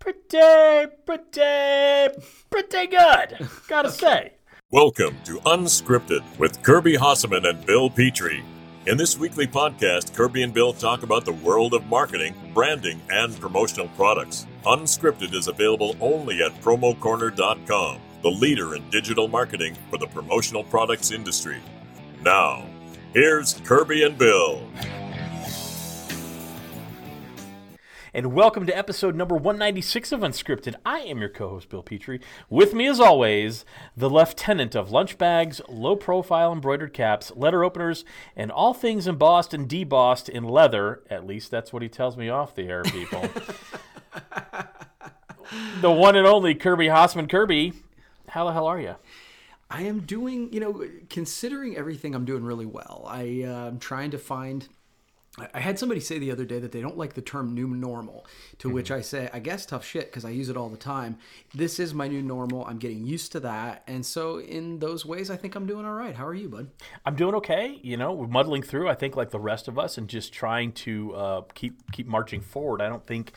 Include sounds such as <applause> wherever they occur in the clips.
pretty, pretty, pretty good. Gotta say. Welcome to Unscripted with Kirby Hasseman and Bill Petrie. In this weekly podcast, Kirby and Bill talk about the world of marketing, branding, and promotional products. Unscripted is available only at promocorner.com, the leader in digital marketing for the promotional products industry. Now, here's Kirby and Bill. And welcome to episode number 196 of Unscripted. I am your co host, Bill Petrie. With me, as always, the lieutenant of lunch bags, low profile embroidered caps, letter openers, and all things embossed and debossed in leather. At least that's what he tells me off the air, people. <laughs> the one and only Kirby Hasseman. Kirby, how the hell are you? I am doing, you know, considering everything, I'm doing really well. I, uh, I'm trying to find I had somebody say the other day that they don't like the term new normal, to mm-hmm. which I say, I guess tough shit because I use it all the time. This is my new normal. I'm getting used to that. And so, in those ways, I think I'm doing all right. How are you, bud? I'm doing okay. You know, we're muddling through, I think, like the rest of us, and just trying to uh, keep keep marching forward. I don't think.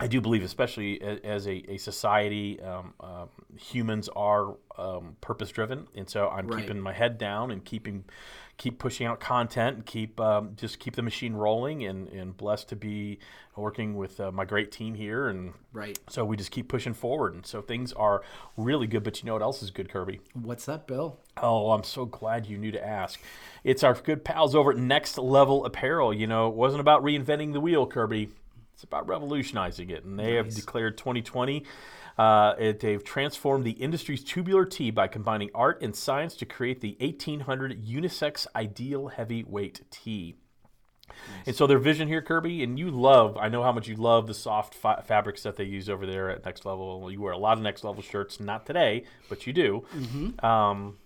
I do believe, especially as a, a society, um, uh, humans are um, purpose driven, and so I'm right. keeping my head down and keeping keep pushing out content and keep um, just keep the machine rolling and, and blessed to be working with uh, my great team here. And right. so we just keep pushing forward. And so things are really good but you know what else is good kirby? What's that bill? Oh i'm so glad you knew to ask. It's our good pals over at next level apparel. You know it wasn't about reinventing the wheel kirby. It's about revolutionizing it. And they nice. have declared 2020 uh, it, they've transformed the industry's tubular tee by combining art and science to create the 1800 unisex ideal heavyweight tee. Nice. And so their vision here, Kirby, and you love, I know how much you love the soft fa- fabrics that they use over there at Next Level. You wear a lot of Next Level shirts, not today, but you do. Mm-hmm. Um,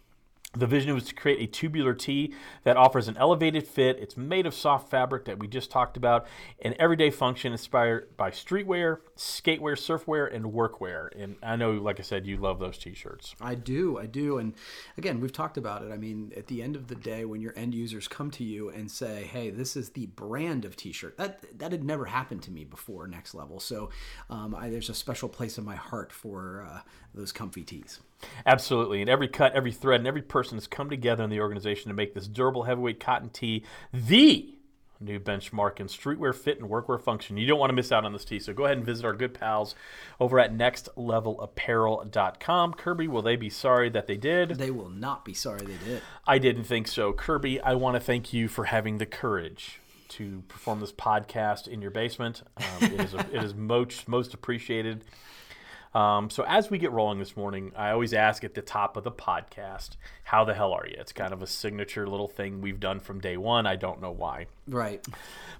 the vision was to create a tubular tee that offers an elevated fit. It's made of soft fabric that we just talked about, an everyday function inspired by streetwear, skatewear, surfwear, and workwear. And I know, like I said, you love those t-shirts. I do, I do. And again, we've talked about it. I mean, at the end of the day, when your end users come to you and say, "Hey, this is the brand of t-shirt," that that had never happened to me before. Next level. So um, I, there's a special place in my heart for uh, those comfy tees. Absolutely. And every cut, every thread, and every person has come together in the organization to make this durable heavyweight cotton tee the new benchmark in streetwear fit and workwear function. You don't want to miss out on this tee, so go ahead and visit our good pals over at nextlevelapparel.com. Kirby, will they be sorry that they did? They will not be sorry they did. I didn't think so. Kirby, I want to thank you for having the courage to perform this podcast in your basement. Um, it is, a, it is <laughs> most, most appreciated. Um, so as we get rolling this morning, I always ask at the top of the podcast, "How the hell are you?" It's kind of a signature little thing we've done from day one. I don't know why. Right.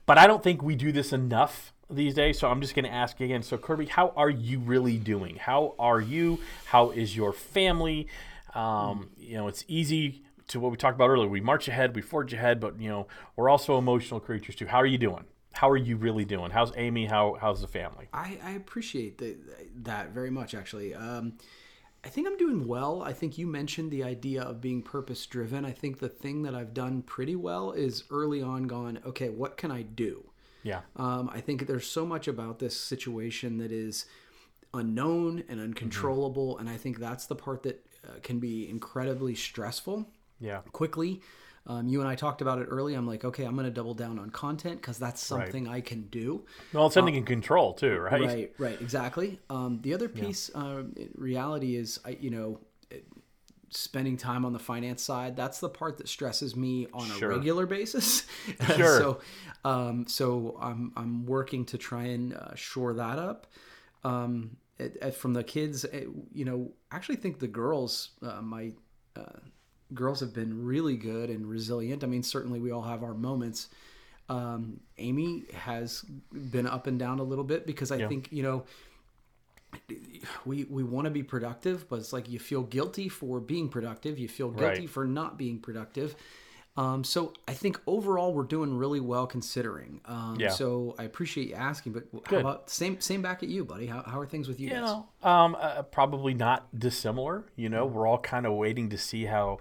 But I don't think we do this enough these days. So I'm just going to ask again. So Kirby, how are you really doing? How are you? How is your family? Um, you know, it's easy to what we talked about earlier. We march ahead, we forge ahead, but you know, we're also emotional creatures too. How are you doing? How are you really doing? How's Amy? How how's the family? I, I appreciate the, that very much, actually. Um, I think I'm doing well. I think you mentioned the idea of being purpose driven. I think the thing that I've done pretty well is early on gone, okay, what can I do? Yeah. Um, I think there's so much about this situation that is unknown and uncontrollable. Mm-hmm. And I think that's the part that uh, can be incredibly stressful. Yeah. Quickly. Um, you and I talked about it early. I'm like, okay, I'm going to double down on content because that's something right. I can do. Well, it's something um, in control too, right? Right, right, exactly. Um, the other piece, yeah. uh, reality is, I, you know, spending time on the finance side. That's the part that stresses me on sure. a regular basis. <laughs> Sure. so, um, so I'm I'm working to try and uh, shore that up. Um, it, it, from the kids, it, you know, actually think the girls, uh, my uh, girls have been really good and resilient. I mean, certainly we all have our moments. Um, Amy has been up and down a little bit because I yeah. think you know we we want to be productive, but it's like you feel guilty for being productive. You feel guilty right. for not being productive. Um, so I think overall we're doing really well considering. Um, yeah. So I appreciate you asking, but how about same same back at you, buddy? How, how are things with you, you guys? Know, um, uh, probably not dissimilar. You know, we're all kind of waiting to see how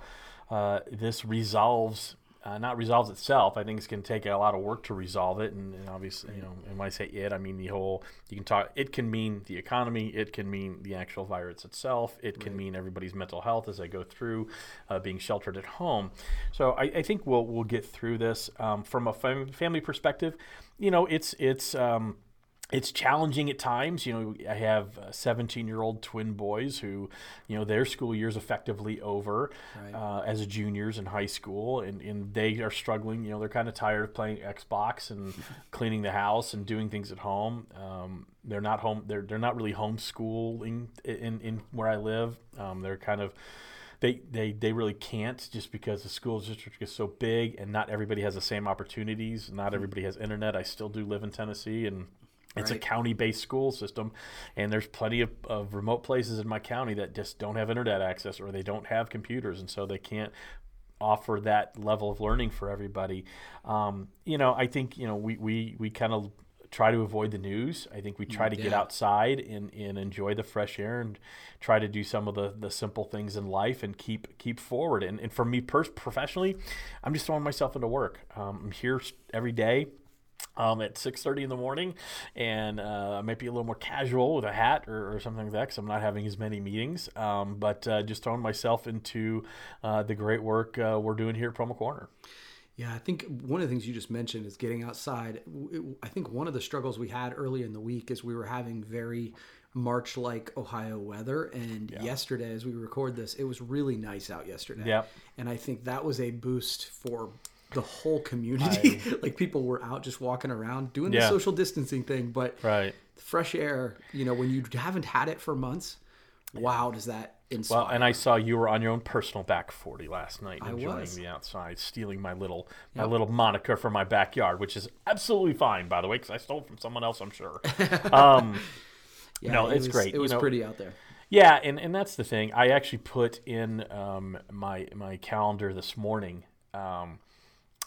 uh, this resolves uh, not resolves itself. I think it's going to take a lot of work to resolve it, and, and obviously, you know, and when I say it, I mean the whole. You can talk. It can mean the economy. It can mean the actual virus itself. It can mean everybody's mental health as they go through uh, being sheltered at home. So I, I, think we'll we'll get through this um, from a fam- family perspective. You know, it's it's. Um, it's challenging at times. You know, I have 17 year old twin boys who, you know, their school year is effectively over right. uh, as juniors in high school, and, and they are struggling. You know, they're kind of tired of playing Xbox and <laughs> cleaning the house and doing things at home. Um, they're not home. They're they're not really homeschooling in in where I live. Um, they're kind of they, they, they really can't just because the school district is so big and not everybody has the same opportunities. Not everybody has internet. I still do live in Tennessee and it's right. a county-based school system, and there's plenty of, of remote places in my county that just don't have internet access or they don't have computers, and so they can't offer that level of learning for everybody. Um, you know, I think you know we we, we kind of try to avoid the news. I think we try to yeah. get outside and, and enjoy the fresh air and try to do some of the, the simple things in life and keep keep forward. And, and for me pers- professionally, I'm just throwing myself into work. Um, I'm here every day um, at 6.30 in the morning and uh, I might be a little more casual with a hat or, or something like that because I'm not having as many meetings um, but uh, just throwing myself into uh, the great work uh, we're doing here at Promo Corner. Yeah, I think one of the things you just mentioned is getting outside. I think one of the struggles we had early in the week is we were having very March like Ohio weather. And yeah. yesterday, as we record this, it was really nice out yesterday. Yeah. And I think that was a boost for the whole community. I, <laughs> like people were out just walking around doing yeah. the social distancing thing, but right. fresh air, you know, when you haven't had it for months, wow, does that inspire? Well, and I saw you were on your own personal back 40 last night, enjoying the outside, stealing my little yep. my little moniker for my backyard, which is absolutely fine, by the way, because I stole from someone else, I'm sure. <laughs> Um, yeah, no, it it's was, great. It was you know, pretty out there. Yeah, and, and that's the thing. I actually put in um, my my calendar this morning. Um,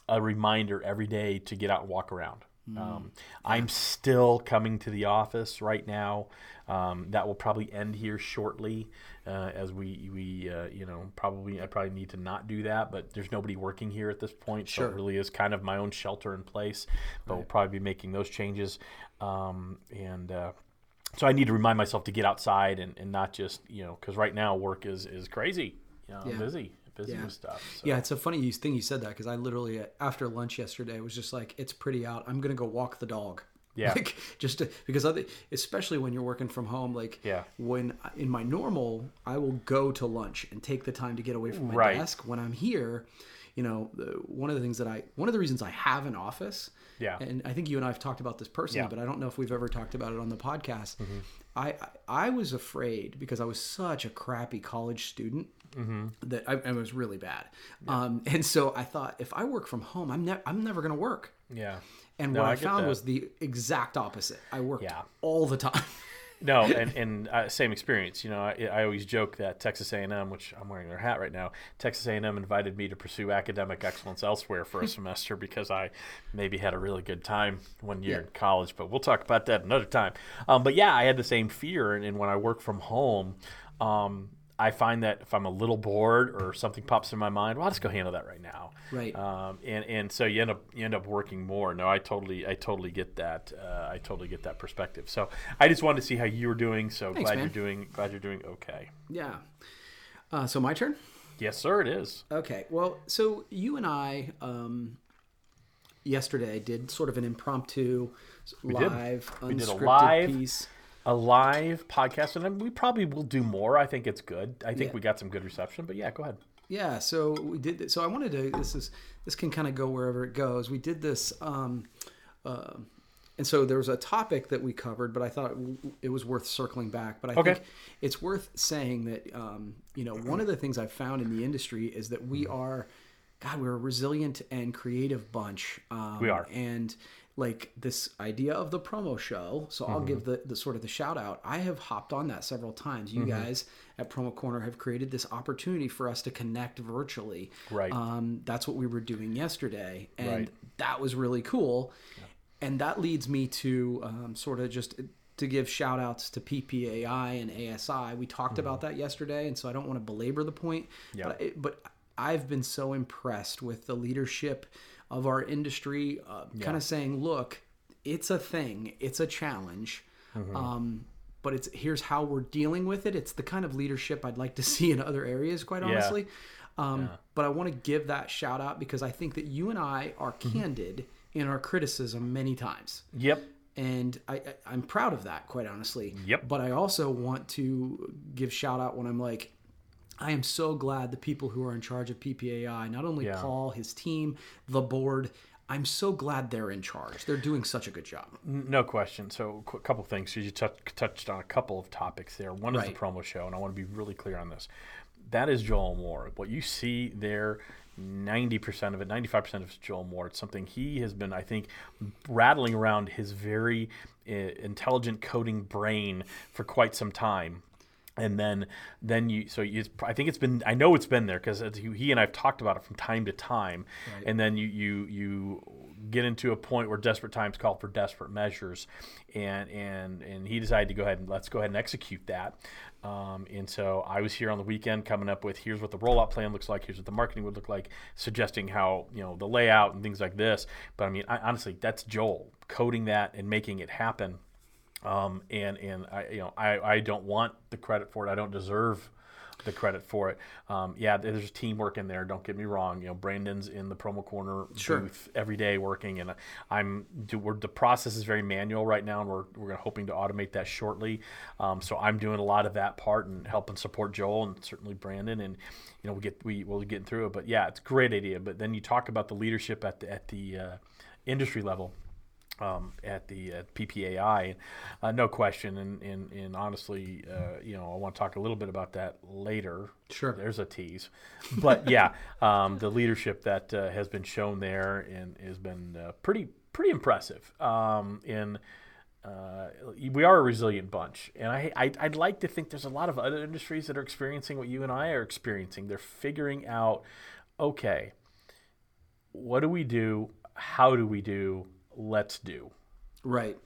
a reminder every day to get out and walk around. Mm. Um, I'm still coming to the office right now. Um, that will probably end here shortly, uh, as we we uh, you know probably I probably need to not do that. But there's nobody working here at this point, sure. so it really is kind of my own shelter in place. But right. we'll probably be making those changes, um, and uh, so I need to remind myself to get outside and, and not just you know because right now work is is crazy. You know, yeah. Busy busy yeah. with stuff. So. Yeah, it's a funny thing you said that because I literally after lunch yesterday was just like, it's pretty out. I'm gonna go walk the dog. <laughs> Yeah. Like just to, because other, especially when you're working from home, like yeah. when in my normal, I will go to lunch and take the time to get away from my right. desk. When I'm here, you know, one of the things that I, one of the reasons I have an office. Yeah. And I think you and I have talked about this personally, yeah. but I don't know if we've ever talked about it on the podcast. Mm-hmm. I, I was afraid because I was such a crappy college student mm-hmm. that I, I, was really bad. Yeah. Um, and so I thought if I work from home, I'm ne- I'm never going to work. Yeah. And no, what I, I found was the exact opposite. I worked yeah. all the time. <laughs> no, and, and uh, same experience. You know, I, I, always joke that Texas A&M, which I'm wearing their hat right now, Texas A&M invited me to pursue academic excellence elsewhere for a <laughs> semester because I maybe had a really good time one year yeah. in college. But we'll talk about that another time. Um, but yeah, I had the same fear, and, and when I work from home. Um, I find that if I'm a little bored or something pops in my mind, well, I'll just go handle that right now. Right. Um, and and so you end up you end up working more. No, I totally I totally get that. Uh, I totally get that perspective. So I just wanted to see how you were doing. So Thanks, glad man. you're doing glad you're doing okay. Yeah. Uh, so my turn. Yes, sir. It is. Okay. Well, so you and I um, yesterday did sort of an impromptu live unscripted we did a live piece a live podcast, and we probably will do more. I think it's good. I think yeah. we got some good reception. But yeah, go ahead. Yeah, so we did. This. So I wanted to. This is this can kind of go wherever it goes. We did this, um, uh, and so there was a topic that we covered, but I thought it was worth circling back. But I okay. think it's worth saying that um, you know one of the things I've found in the industry is that we are, God, we're a resilient and creative bunch. Um, we are, and like this idea of the promo show. So I'll mm-hmm. give the, the sort of the shout out. I have hopped on that several times. You mm-hmm. guys at Promo Corner have created this opportunity for us to connect virtually. Right. Um, that's what we were doing yesterday, and right. that was really cool. Yeah. And that leads me to um, sort of just to give shout outs to PPAI and ASI. We talked mm-hmm. about that yesterday, and so I don't want to belabor the point. Yeah. But, it, but I've been so impressed with the leadership of our industry, uh, kind of saying, look, it's a thing, it's a challenge. Mm-hmm. Um, but it's here's how we're dealing with it. It's the kind of leadership I'd like to <laughs> see in other areas, quite honestly. Um, But I want to give that shout out because I think that you and I are Mm-hmm. candid in our criticism many times Yep. and I, I I'm proud of that, quite honestly. Yep. But I also want to give shout out when I'm like, I am so glad the people who are in charge of PPAI, not only Yeah. Paul, his team, the board, I'm so glad they're in charge. They're doing such a good job. No question. So, a couple things. 'cause You touch, touched on a couple of topics there. One is the promo show, and I want to be really clear on this. That is Joel Moore. What you see there, 90% of it, 95% of it is Joel Moore. It's something he has been, I think, rattling around his very uh, intelligent coding brain for quite some time and then then you so you, I think it's been I know it's been there because he and I've talked about it from time to time, and then you you you get into a point where desperate times call for desperate measures, and and and he decided to go ahead and let's go ahead and execute that. Um, and so I was here on the weekend coming up with here's what the rollout plan looks like, here's what the marketing would look like, suggesting how you know the layout and things like this. But I mean, I, honestly, that's Joel coding that and making it happen um, and and I you know I, I don't want the credit for it. I don't deserve the credit for it. Um, yeah, there's teamwork in there. Don't get me wrong. You know, Brandon's in the promo corner Sure. booth every day working, and I'm do, we're, the process is very manual right now, and we're we're hoping to automate that shortly. Um, so I'm doing a lot of that part and helping support Joel and certainly Brandon, and you know we get we we'll get through it. But yeah, it's a great idea. But then you talk about the leadership at the at the uh, industry level um, at the at PPAI. Uh, no question, and and, and honestly, uh, you know, I want to talk a little bit about that later. Sure. there's a tease, but <laughs> yeah, um, the leadership that uh, has been shown there and has been uh, pretty pretty impressive. Um, in uh, we are a resilient bunch, and I, I I'd like to think there's a lot of other industries that are experiencing what you and I are experiencing. They're figuring out, okay, what do we do? How do we do? Let's do. Right,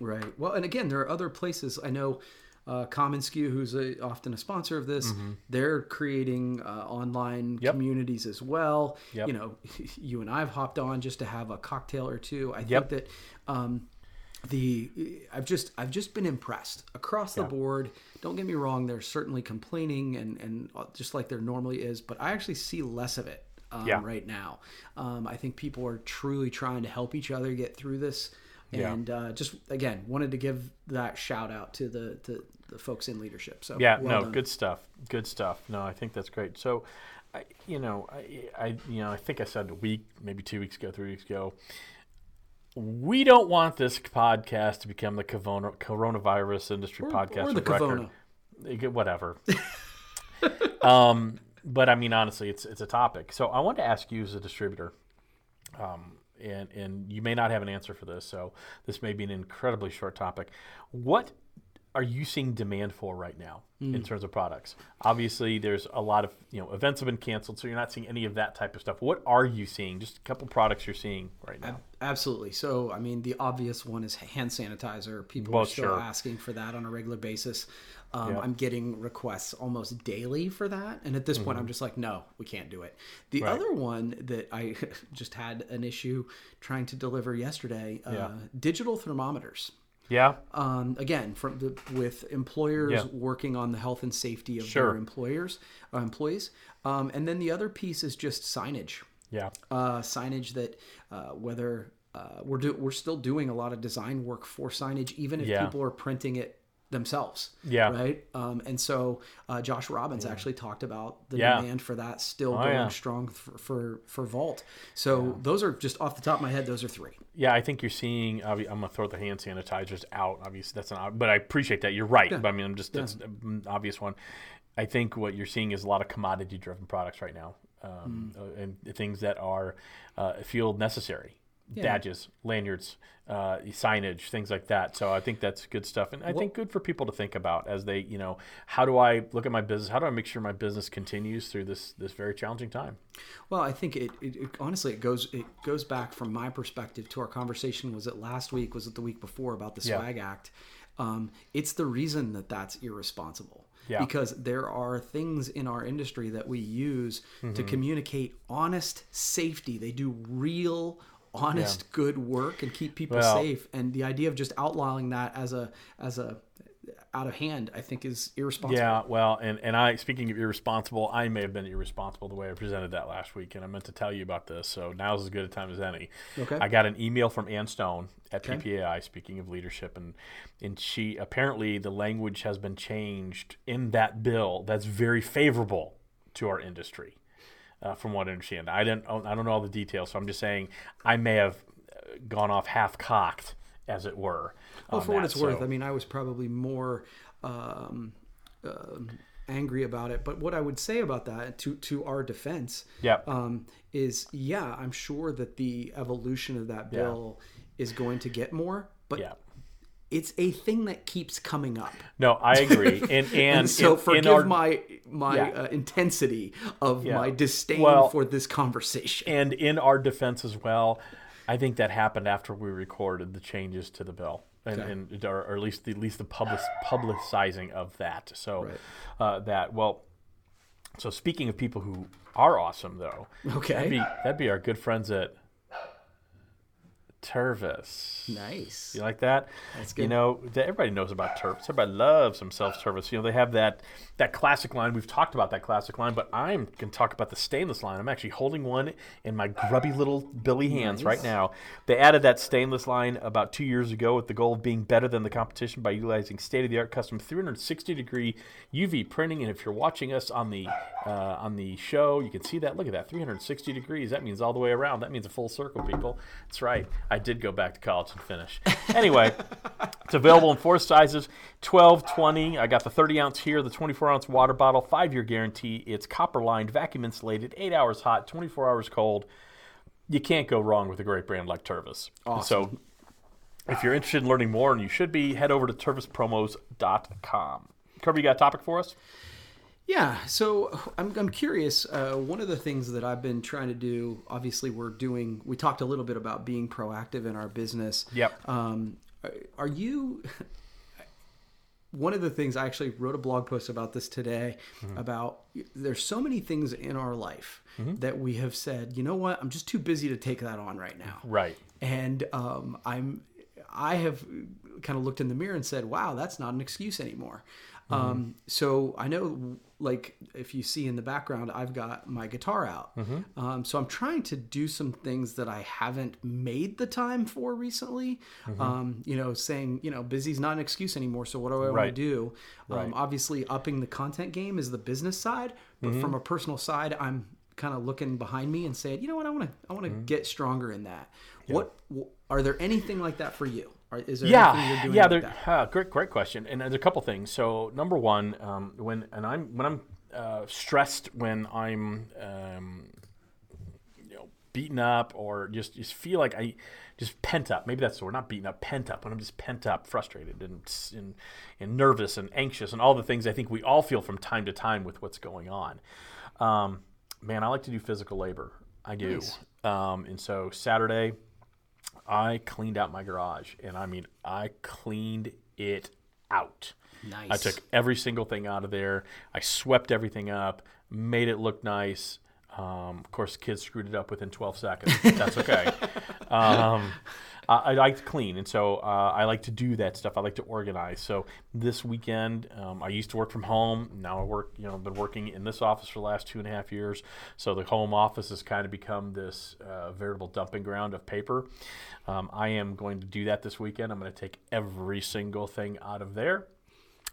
right. Well, and again, there are other places. I know uh, commonsku, who's a, often a sponsor of this, they're creating uh, online Mm-hmm. Yep. communities as well. Yep. You know, <laughs> you and I've hopped on just to have a cocktail or two. I Yep. think that. Um, the I've just I've just been impressed across the board. Don't get me wrong. There's certainly complaining and and uh, just like there normally is, but I actually see less of it um, Yeah. right now. Um, I think people are truly trying to help each other get through this. Yeah. And uh, just again, wanted to give that shout out to the to the folks in leadership. So Yeah, well no, done. good stuff. Good stuff. No, I think that's great. So, I, you know, I, I, you know, I think I said a week, maybe two weeks ago, three weeks ago. We don't want this podcast to become the corona, coronavirus industry podcast or the of record. Kavona. Whatever. <laughs> um, but I mean, honestly, it's it's a topic. So I want to ask you as a distributor, um, and and you may not have an answer for this, so this may be an incredibly short topic. What are you seeing demand for right now in terms of products? Obviously, there's a lot of you know events have been canceled, so you're not seeing any of that type of stuff. What are you seeing? Just a couple products you're seeing right now. Absolutely. So, I mean, the obvious one is hand sanitizer. People Well, are still sure. asking for that on a regular basis. Um, Yeah. I'm getting requests almost daily for that. And at this point, I'm just like, no, we can't do it. The Mm-hmm. Right. other one that I <laughs> just had an issue trying to deliver yesterday uh, Yeah. digital thermometers. Yeah, Um, again, from the, with employers Yeah. working on the health and safety of Sure. their employers, uh, employees. Um, and then the other piece is just signage yeah, uh, signage that uh, whether uh, we're do- we're still doing a lot of design work for signage, even if Yeah. people are printing it themselves. Yeah. Right. Um, and so uh, Josh Robbins actually talked about the Yeah. Oh, demand for that still going yeah. strong for, for for Vault. So those are just off the top of my head. Those are three. yeah. I think you're seeing. I'm gonna throw the hand sanitizers out. Obviously, that's an. But I appreciate that. You're right. But I mean, I'm just that's an obvious one. I think what you're seeing is a lot of commodity-driven products right now, um, Hmm. uh, and things that are uh, feel necessary. Badges, lanyards, uh, signage, things like that. So I think that's good stuff, and I think good for people to think about as they, you know, how do I look at my business? How do I make sure my business continues through this this very challenging time? Well, I think it, it, it honestly it goes it goes back from my perspective to our conversation. Was it last week? Was it the week before about the Yeah. Swag Act? um, it's the reason that that's irresponsible. Yeah. Because there are things in our industry that we use to communicate honest safety. They do real, honest, good work and keep people Well- safe. And the idea of just outlawing that as a as a out of hand, I think, is irresponsible. Yeah, well, and, and I speaking of irresponsible, I may have been irresponsible the way I presented that last week, and I meant to tell you about this. So now's as good a time as any. Okay. I got an email from Anne Stone at PPAI. Speaking of leadership, and and she apparently the language has been changed in that bill that's very favorable to our industry. Uh, from what I understand, I didn't. I don't know all the details, so I'm just saying I may have uh, gone off half cocked, as it were. Well, for what that. it's worth, I mean, I was probably more um, um angry about it. But what I would say about that, to to our defense, Yeah. um, is yeah, I'm sure that the evolution of that bill is going to get more, but yeah. It's a thing that keeps coming up. No, I agree. <laughs> And and, And so, in- in forgive our- my my Yeah. uh, intensity of Yeah. my disdain Well- for this conversation. and in our defense as well, I think that happened after we recorded the changes to the bill, and, Okay. and or, or at least the, at least the public publicizing of that. So Right. uh, that well. So speaking of people who are awesome, though, Okay. that'd be that'd be our good friends at Tervis. Nice. You like that? That's good. You know, that everybody knows about Tervis. Everybody loves some self-service. You know, they have that that classic line. We've talked about that classic line, but I'm going to talk about the stainless line. I'm actually holding one in my grubby little Billy hands right now. They added that stainless line about two years ago with the goal of being better than the competition by utilizing state-of-the-art custom 360-degree UV printing. And if you're watching us on the uh, on the show, you can see that. Look at that, 360 degrees. That means all the way around. That means a full circle, people. That's right. I did go back to college and finish. Anyway, it's available in four sizes 12, 20. I got the 30 ounce here, the 24 ounce water bottle, five year guarantee. It's copper lined, vacuum insulated, eight hours hot, 24 hours cold. You can't go wrong with a great brand like Tervis. So if you're interested in learning more, and you should be, head over to tervispromos.com. Kirby, you got a topic for us? Yeah, so I'm, I'm curious. Uh, one of the things that I've been trying to do, obviously, we're doing, we talked a little bit about being proactive in our business. Yep. Um, are you, one of the things I actually wrote a blog post about this today about there's so many things in our life that we have said, you know what, I'm just too busy to take that on right now Right. and um, I'm I have kind of looked in the mirror and said, "Wow, that's not an excuse anymore." Um, so I know, like, if you see in the background, I've got my guitar out. Um, so I'm trying to do some things that I haven't made the time for recently. Um, you know, saying, you know, busy's not an excuse anymore. So what do I want to do? Right. Um, obviously, upping the content game is the business side, but from a personal side, I'm kind of looking behind me and saying, you know what, I want to, I want to get stronger in that. What wh- are there anything like that for you? Are, is there anything yeah, you're doing yeah. Uh, great, great question. And there's a couple things. So number one, um, when and I'm when I'm uh, stressed, when I'm um, you know beaten up, or just just feel like I just pent up. Maybe that's the word, not beaten up, pent up. When I'm just pent up, frustrated, and and, and nervous, and anxious, and all the things I think we all feel from time to time with what's going on. Um, man, I like to do physical labor. I do. Nice. Um, and so Saturday. I cleaned out my garage, and I mean, I cleaned it out. Nice. I took every single thing out of there. I swept everything up, made it look nice. Um, of course, kids screwed it up within 12 seconds. That's okay. <laughs> um, I, I like to clean, and so uh, I like to do that stuff. I like to organize. So this weekend, um, I used to work from home. Now I work, you know, I've been working in this office for the last two and a half years. So the home office has kind of become this uh, veritable dumping ground of paper. Um, I am going to do that this weekend. I'm going to take every single thing out of there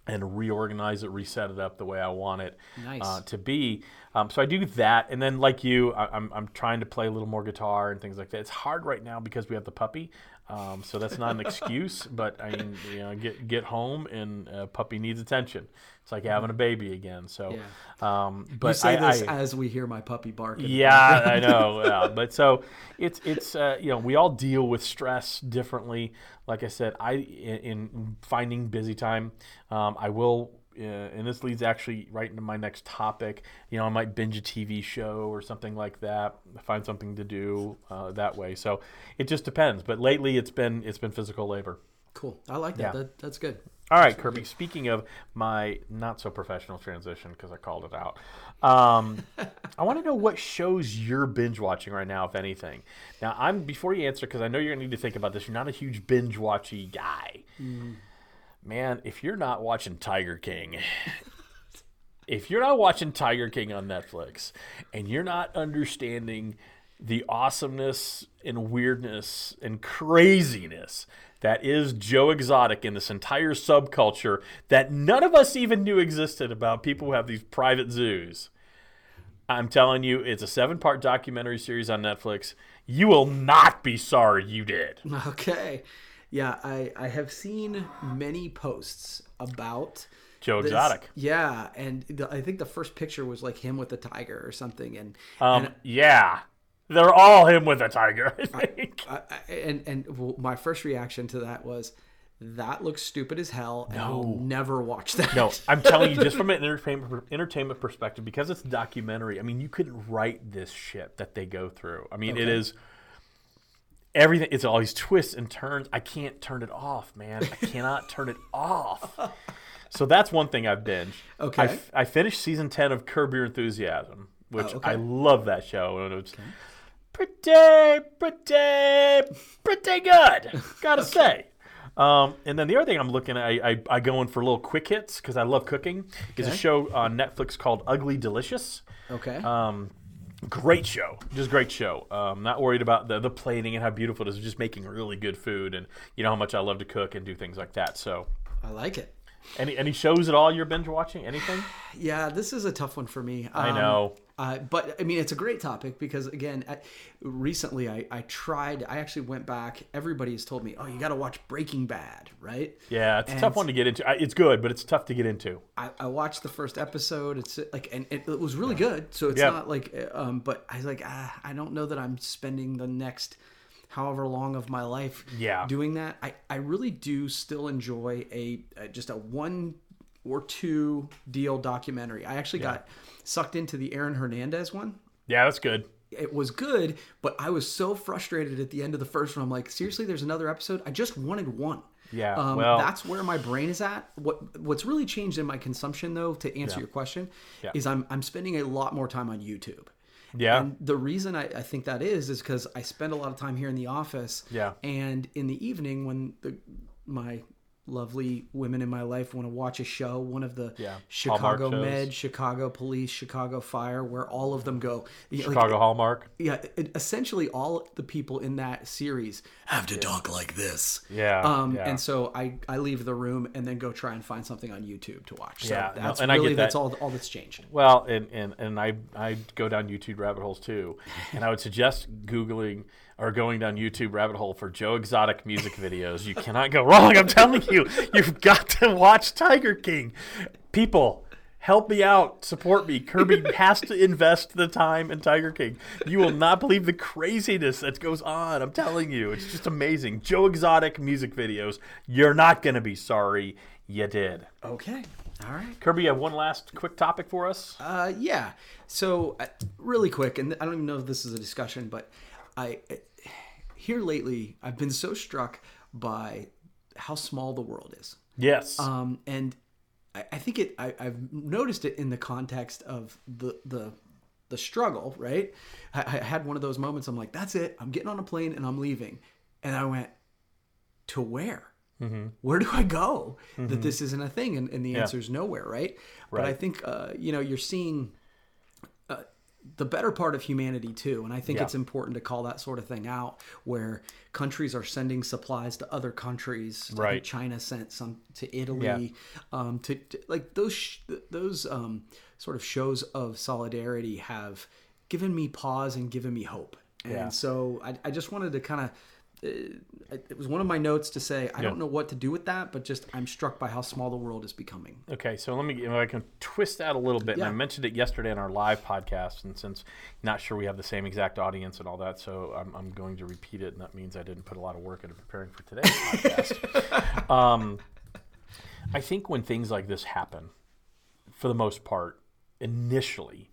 and reorganize it, reset it up the way I want it Nice. uh, to be. Um, so I do that, and then like you, I, I'm I'm trying to play a little more guitar and things like that. It's hard right now because we have the puppy, um, so that's not an excuse. <laughs> But I mean, you know, get get home and uh, puppy needs attention. It's like having a baby again. So, um, but you say I, this I, as we hear my puppy bark. in the yeah, I <laughs> know. Yeah. But so it's it's uh, you know we all deal with stress differently. Like I said, I in, in finding busy time, um, I will. Uh, and this leads actually right into my next topic. You know, I might binge a TV show or something like that. Find something to do uh, that way. So it just depends. But lately, it's been it's been physical labor. Cool. I like that. Yeah. that that's good. All right, Kirby. Speaking of my not so professional transition, because I called it out, um, <laughs> I want to know what shows you're binge watching right now, if anything. Now, I'm before you answer, because I know you're gonna need to think about this. You're not a huge binge watchy guy, man. If you're not watching Tiger King, if you're not watching Tiger King on Netflix, and you're not understanding the awesomeness and weirdness and craziness that is Joe Exotic in this entire subculture that none of us even knew existed about people who have these private zoos. I'm telling you, it's a seven part documentary series on Netflix. You will not be sorry you did. <laughs> Okay. Yeah, I, I have seen many posts about Joe this- Exotic. Yeah, and the, I think the first picture was like him with the tiger or something, and Um, yeah. They're all him with a tiger, I think. I, I- and and my first reaction to that was that looks stupid as hell, and I will never watch that. No, I'm telling you, just from <laughs> an entertainment entertainment perspective, because it's a documentary. I mean, you couldn't write this shit that they go through. I mean, it is everything. It's all these twists and turns. I can't turn it off, man. I cannot <laughs> turn it off. So that's one thing I've binged. Okay. I, f- I finished season ten of Curb Your Enthusiasm, which Oh, okay. I love that show, and it's pretty, pretty, pretty good. Gotta <laughs> say. Um, and then the other thing I'm looking at, I, I, I go in for little quick hits because I love cooking. Is a show on Netflix called Ugly Delicious. Okay. Um, great show, just great show. Um, not worried about the the plating and how beautiful it is. Just making really good food, and you know how much I love to cook and do things like that. So, I like it. any any shows at all you're binge watching? Anything? <sighs> Yeah, this is a tough one for me. I Um, know. Uh, but I mean, it's a great topic because again, I, recently I, I tried. I actually went back. Everybody has told me, "Oh, you got to watch Breaking Bad," right? Yeah, it's a tough one to get into. I- It's good, but it's tough to get into. I, I watched the first episode. It's like, and it, it was really good. So it's Yeah. not like, uh, um, but I was like, ah, I don't know that I'm spending the next however long of my life Yeah. doing that. I, I really do still enjoy a, a just a one or two deal documentary. I actually got sucked into the Aaron Hernandez one. Yeah, that's good. It was good, but I was so frustrated at the end of the first one. I'm like, seriously, there's another episode. I just wanted one. Yeah, um, well- that's where my brain is at. What What's really changed in my consumption, though, to answer your question, Yeah. is I'm I'm spending a lot more time on YouTube. Yeah. And the reason I, I think that is is because I spend a lot of time here in the office. Yeah. And in the evening, when the my lovely women in my life want to watch a show, one of the Yeah. Chicago Med, Chicago Police, Chicago Fire, where all of them go. know, like, Chicago Hallmark. yeah, it, essentially all the people in that series have to talk like this. Yeah, Um, yeah. and so I, I leave the room and then go try and find something on YouTube to watch. So Yeah, no, that's and I get really that's all all that's changed. Well, and, and, and I I go down YouTube rabbit holes too, and I would suggest googling or going down YouTube rabbit hole for Joe Exotic music videos. You cannot go wrong. I'm telling you, you've got to watch Tiger King. People, help me out, support me. Kirby <laughs> has to invest the time in Tiger King. You will not believe the craziness that goes on. I'm telling you, it's just amazing. Joe Exotic music videos. You're not gonna be sorry you did. Okay. All right. Kirby, you have one last quick topic for us. Uh, yeah. So uh, really quick, and I don't even know if this is a discussion, but I here lately I've been so struck by how small the world is. Yes. um, and I, I think it. I, I've noticed it in the context of the the the struggle. Right, I, I had one of those moments. I'm like, that's it. I'm getting on a plane and I'm leaving, and I went to where? Mm-hmm. Where do I go that this isn't a thing? And, and the Yeah. answer is nowhere. Right. But I think uh, you know you're seeing the better part of humanity too and i think Yeah. it's important to call that sort of thing out where countries are sending supplies to other countries Right. china sent some to italy um, to, to- like those sh- those um, sort of shows of solidarity have given me pause and given me hope and Yeah. so I, I just wanted to kind of it was one of my notes to say I don't know what to do with that, but just I'm struck by how small the world is becoming. Okay, so let me if I can twist that a little bit. And I mentioned it yesterday in our live podcast, and since not sure we have the same exact audience and all that, so I'm, I'm going to repeat it, and that means I didn't put a lot of work into preparing for today's <laughs> podcast. Um, I think when things like this happen, for the most part, initially,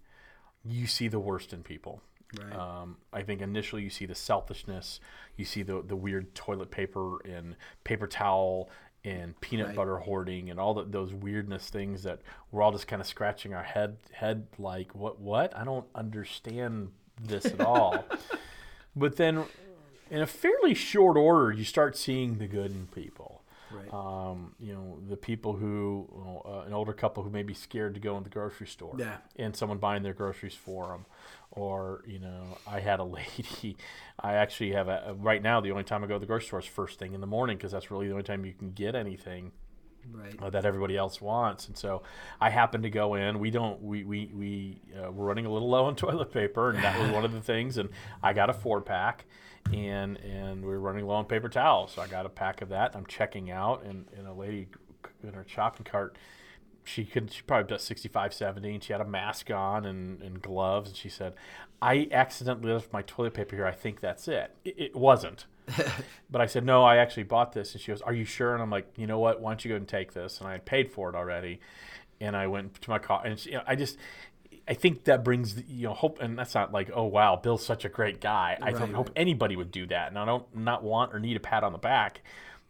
you see the worst in people. Right. Um, I think initially you see the selfishness, you see the the weird toilet paper and paper towel and peanut Right. butter hoarding and all the, those weirdness things that we're all just kind of scratching our head head like what what I don't understand this at all. <laughs> but then in a fairly short order, you start seeing the good in people. Right. Um, you know, the people who, you know, uh, an older couple who may be scared to go in the grocery store Yeah. and someone buying their groceries for them. Or, you know, I had a <laughs> lady, I actually have a, right now, the only time I go to the grocery store is first thing in the morning because that's really the only time you can get anything right. uh, that everybody else wants. And so I happened to go in. We don't. We we we uh, were running a little low on <laughs> toilet paper, and that was one of the things. And I got a four pack, and and we were running low on paper towels. So I got a pack of that. I'm checking out, and, and a lady in her shopping cart. She could. She probably about 65, 70, and she had a mask on and, and gloves. And she said, "I accidentally left my toilet paper here. I think that's it. It, it wasn't." <laughs> But I said, no, I actually bought this. And she goes, are you sure? And I'm like, you know what? Why don't you go and take this? And I had paid for it already. And I went to my car. And she, you know, I just, I think that brings, you know, hope. And that's not like, oh, wow, Bill's such a great guy. I don't Right, hope anybody would do that. And I don't not want or need a pat on the back.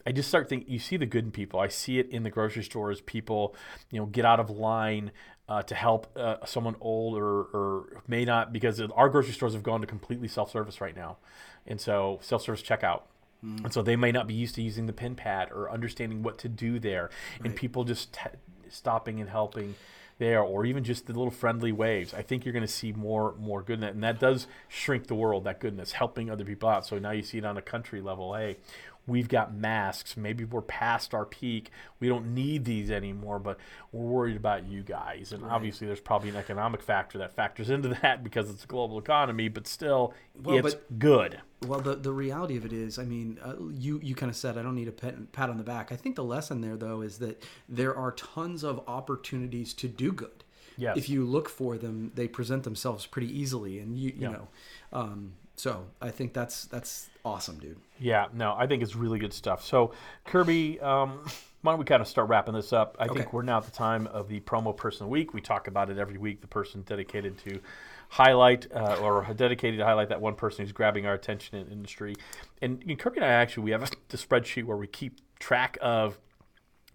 I just start thinking, you see the good in people. I see it in the grocery stores. People, you know, get out of line uh, to help uh, someone old or, or may not, because our grocery stores have gone to completely self service right now. And so self service checkout. Hmm. And so they may not be used to using the pin pad or understanding what to do there. And people just t- stopping and helping there or even just the little friendly waves. I think you're going to see more more good in that. And that does shrink the world, that goodness, helping other people out. So now you see it on a country level. Hey, we've got masks. Maybe we're past our peak. We don't need these anymore, but we're worried about you guys. And obviously there's probably an economic factor that factors into <laughs> that because it's a global economy, but still Well, it's but- good. Well, the, the reality of it is, I mean, uh, you you kind of said I don't need a pat, pat on the back. I think the lesson there though is that there are tons of opportunities to do good. Yes. If you look for them, they present themselves pretty easily, and you you Yeah. know, um, so I think that's that's awesome, dude. Yeah, no, I think it's really good stuff. So, Kirby, um, why don't we kind of start wrapping this up? I Okay. think we're now at the time of the promo person of the week. We talk about it every week. The person dedicated to highlight uh, or dedicated to highlight that one person who's grabbing our attention in industry. And, and Kirby and I actually we have a, the spreadsheet where we keep track of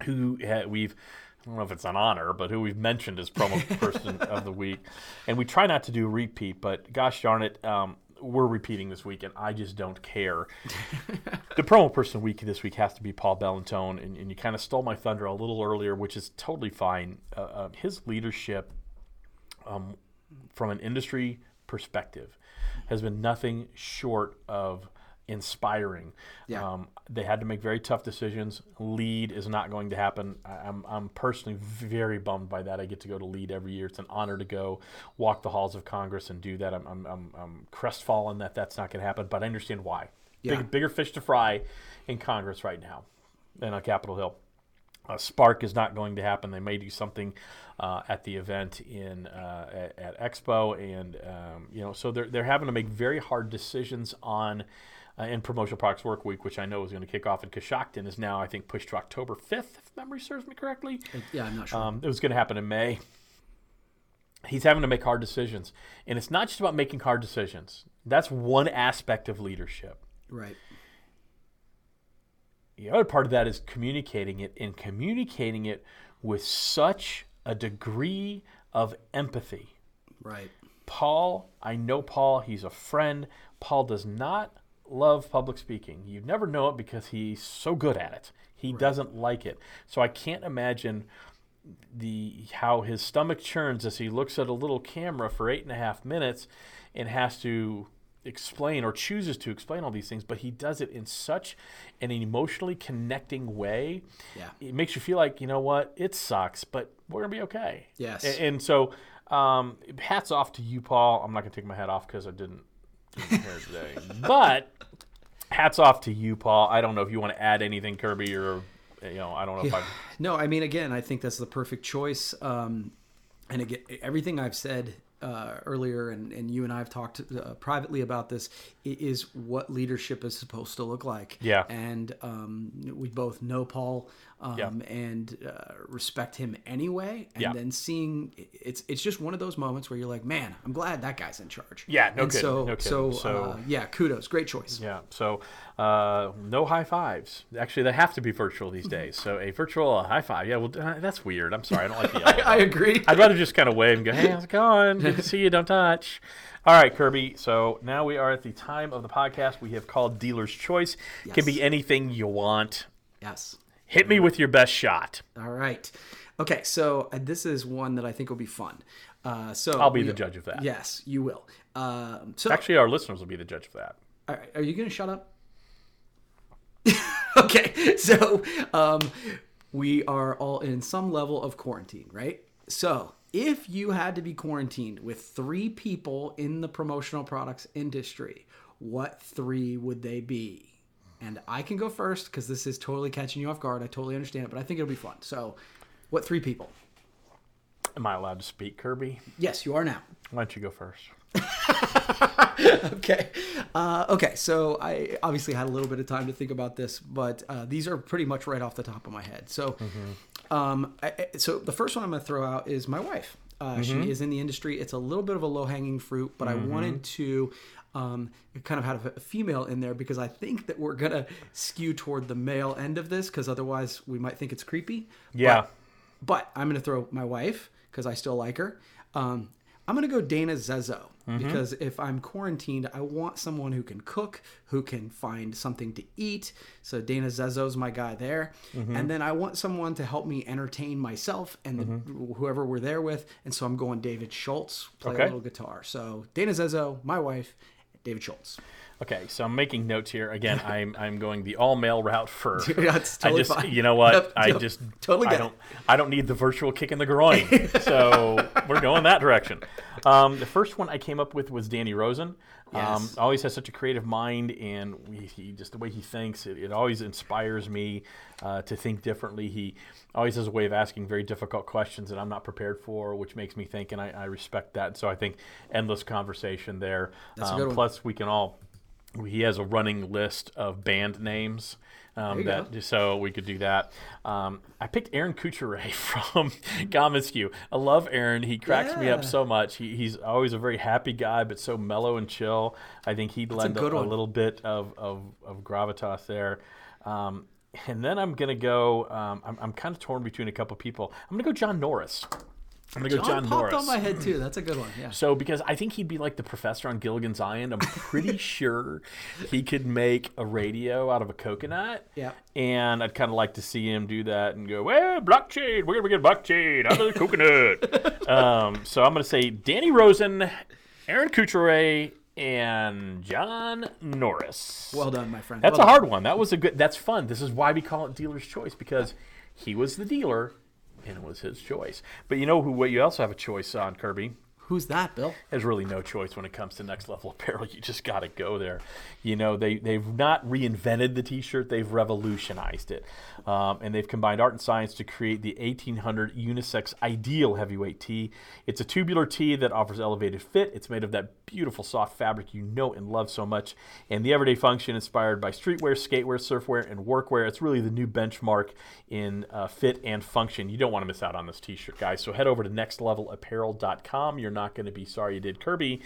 who we've. I don't know if it's an honor, but who we've mentioned as promo <laughs> person of the week, and we try not to do repeat. But gosh darn it, um, we're repeating this week, and I just don't care <laughs> the promo person week this week has to be Paul Bellantone, and, and you kind of stole my thunder a little earlier, which is totally fine. Uh, uh, his leadership, um, from an industry perspective, has been nothing short of inspiring. Yeah. Um, they had to make very tough decisions. Lead is not going to happen. I, I'm, I'm personally very bummed by that. I get to go to lead every year. It's an honor to go walk the halls of Congress and do that. I'm, I'm, I'm, I'm crestfallen that that's not going to happen, but I understand why. Yeah. Big, bigger fish to fry in Congress right now than on Capitol Hill. Uh, Spark is not going to happen. They may do something uh, at the event in uh, at, at Expo, and um, you know, so they're they're having to make very hard decisions on. Uh, in promotional products work week, which I know is going to kick off in Coshocton, is now I think pushed to October fifth, if memory serves me correctly. Yeah, I'm not sure. Um, it was going to happen in May. He's having to make hard decisions, and it's not just about making hard decisions. That's one aspect of leadership. right. The other part of that is communicating it and communicating it with such a degree of empathy. Right. Paul, I know Paul, he's a friend. Paul does not love public speaking. You never know it because he's so good at it. He doesn't like it. So I can't imagine the how his stomach churns as he looks at a little camera for eight and a half minutes and has to explain or chooses to explain all these things, but he does it in such an emotionally connecting way. Yeah. It makes you feel like, you know what, it sucks, but we're gonna be okay. Yes. A- And, so um, hats off to you, Paul. I'm not gonna take my hat off because I didn't do today. <laughs> But hats off to you, Paul. I don't know if you want to add anything, Kirby, or you know, I don't know if I No, I mean, again, I think that's the perfect choice. Um, and again, everything I've said uh, earlier, and, and you and I have talked uh, privately about this, is what leadership is supposed to look like. Yeah. And um, we both know Paul. Um, Yeah. and uh, respect him anyway. And Yeah. then seeing it's it's just one of those moments where you're like, man, I'm glad that guy's in charge. Yeah, no and kidding, So no kidding. so, So- uh, yeah, kudos, great choice. Yeah. So uh, no high fives. Actually, they have to be virtual these days. So a virtual high five. Yeah. Well, uh, that's weird. I'm sorry. I don't like the. <laughs> I, I agree. I'd rather just kind of wave and go, "Hey, how's it going? Good to see you. Don't touch." All right, Kirby. So now we are at the time of the podcast we have called Dealer's Choice. Can be anything you want. yes. Hit me with your best shot. All right. Okay, so this is one that I think will be fun. Uh, so I'll be we- the judge of that. Yes, you will. Um, so, Actually, our listeners will be the judge of that. all right, are you going to shut up? <laughs> okay, so um, we are all in some level of quarantine, right? So, if you had to be quarantined with three people in the promotional products industry, what three would they be? And I can go first because this is totally catching you off guard. I totally understand it, but I think it'll be fun. So, what three people? Am I allowed to speak, Kirby? Yes, you are now. Why don't you go first? <laughs> okay. Uh, okay. So I obviously had a little bit of time to think about this, but uh, these are pretty much right off the top of my head. So, um, I, I- so the first one I'm going to throw out is my wife. Uh, She is in the industry. It's a little bit of a low hanging fruit, but I wanted to um, kind of have a female in there because I think that we're going to skew toward the male end of this because otherwise we might think it's creepy. Yeah. But I'm going to throw my wife because I still like her. Um, I'm going to go Dana Zezo mm-hmm. because if I'm quarantined, I want someone who can cook, who can find something to eat. So Dana Zezo's my guy there. Mm-hmm. And then I want someone to help me entertain myself and the, mm-hmm. whoever we're there with. And so I'm going David Schultz, play Okay. a little guitar. So Dana Zezo, my wife, David Schultz. Okay, so I'm making notes here. Again, <laughs> I'm I'm going the all male route for. <laughs> That's totally I just, fine. you know what? Yep, I yep. just Totally I get it. don't I don't need the virtual kick in the groin. <laughs> so we're going that direction. Um, the first one I came up with was Danny Rosen. Um, Yes. always has such a creative mind, and he, he just the way he thinks, it, it always inspires me uh, to think differently. He always has a way of asking very difficult questions that I'm not prepared for, which makes me think, and I, I respect that. So I think endless conversation there. Um. Plus, we can all he has a running list of band names. Um, that go. so we could do that. Um, I picked Aaron Couture <laughs> from commonsku. I love Aaron. He cracks me up so much. He, he's always a very happy guy, but so mellow and chill. I think he'd lend a, good a little bit of, of, of gravitas there. Um, and then I'm gonna go. Um, I'm, I'm kind of torn between a couple people. I'm gonna go John Norris. I'm gonna go John, John popped Norris. on my head too. That's a good one. Yeah. So, because I think he'd be like the professor on Gilligan's Island, I'm pretty <laughs> sure he could make a radio out of a coconut. Yeah. And I'd kind of like to see him do that and go, well, blockchain, we're going to get blockchain out of the coconut. <laughs> um, so I'm going to say Danny Rosen, Aaron Couture, and John Norris. Well done, my friend. That's Well a done. hard one. That was a good. That's fun. This is why we call it dealer's choice because he was the dealer, and it was his choice. But you know who? What you also have a choice on Kirby. Who's that, Bill? There's really no choice when it comes to next level <laughs> apparel. You just got to go there. You know, they, they've not reinvented the t shirt, they've revolutionized it. Um, and they've combined art and science to create the 1800 unisex ideal heavyweight tee. It's a tubular tee that offers elevated fit. It's made of that beautiful soft fabric you know and love so much. And the everyday function inspired by streetwear, skatewear, surfwear, and workwear. It's really the new benchmark in uh, fit and function. You don't want to miss out on this t shirt, guys. So head over to nextlevelapparel.com. You're not going to be sorry you did, Kirby.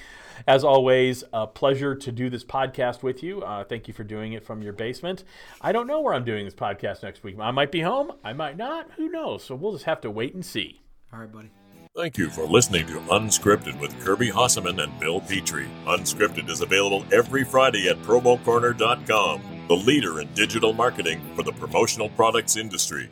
As always, a pleasure to do this podcast with you. Uh, thank you for doing it from your basement. I don't know where I'm doing this podcast next week. I might be home, I might not. Who knows? So we'll just have to wait and see. All right, buddy. Thank you for listening to Unscripted with Kirby Hasseman and Bill Petrie. Unscripted is available every Friday at promocorner.com, the leader in digital marketing for the promotional products industry.